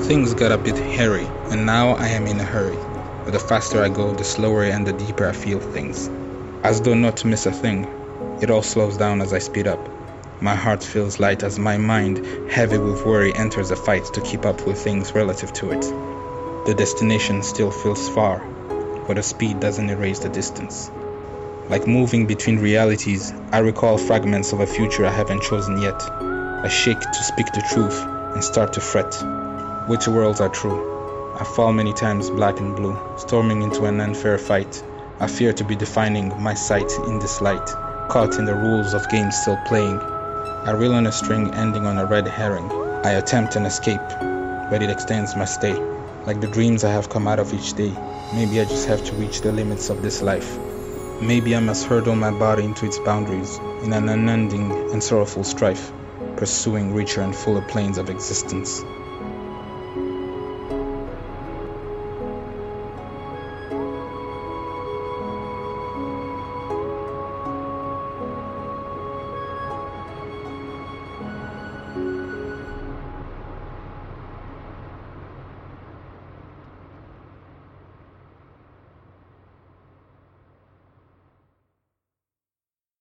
Things got a bit hairy, and now I am in a hurry. But the faster I go, the slower and the deeper I feel things. As though not to miss a thing, it all slows down as I speed up. My heart feels light as my mind, heavy with worry, enters a fight to keep up with things relative to it. The destination still feels far, but the speed doesn't erase the distance. Like moving between realities, I recall fragments of a future I haven't chosen yet. I shake to speak the truth and start to fret. Which worlds are true? I fall many times black and blue, storming into an unfair fight. I fear to be defining my sight in this light, caught in the rules of games still playing. I reel on a string ending on a red herring. I attempt an escape, but it extends my stay. Like the dreams I have come out of each day, maybe I just have to reach the limits of this life. Maybe I must hurdle my body into its boundaries in an unending and sorrowful strife, pursuing richer and fuller planes of existence.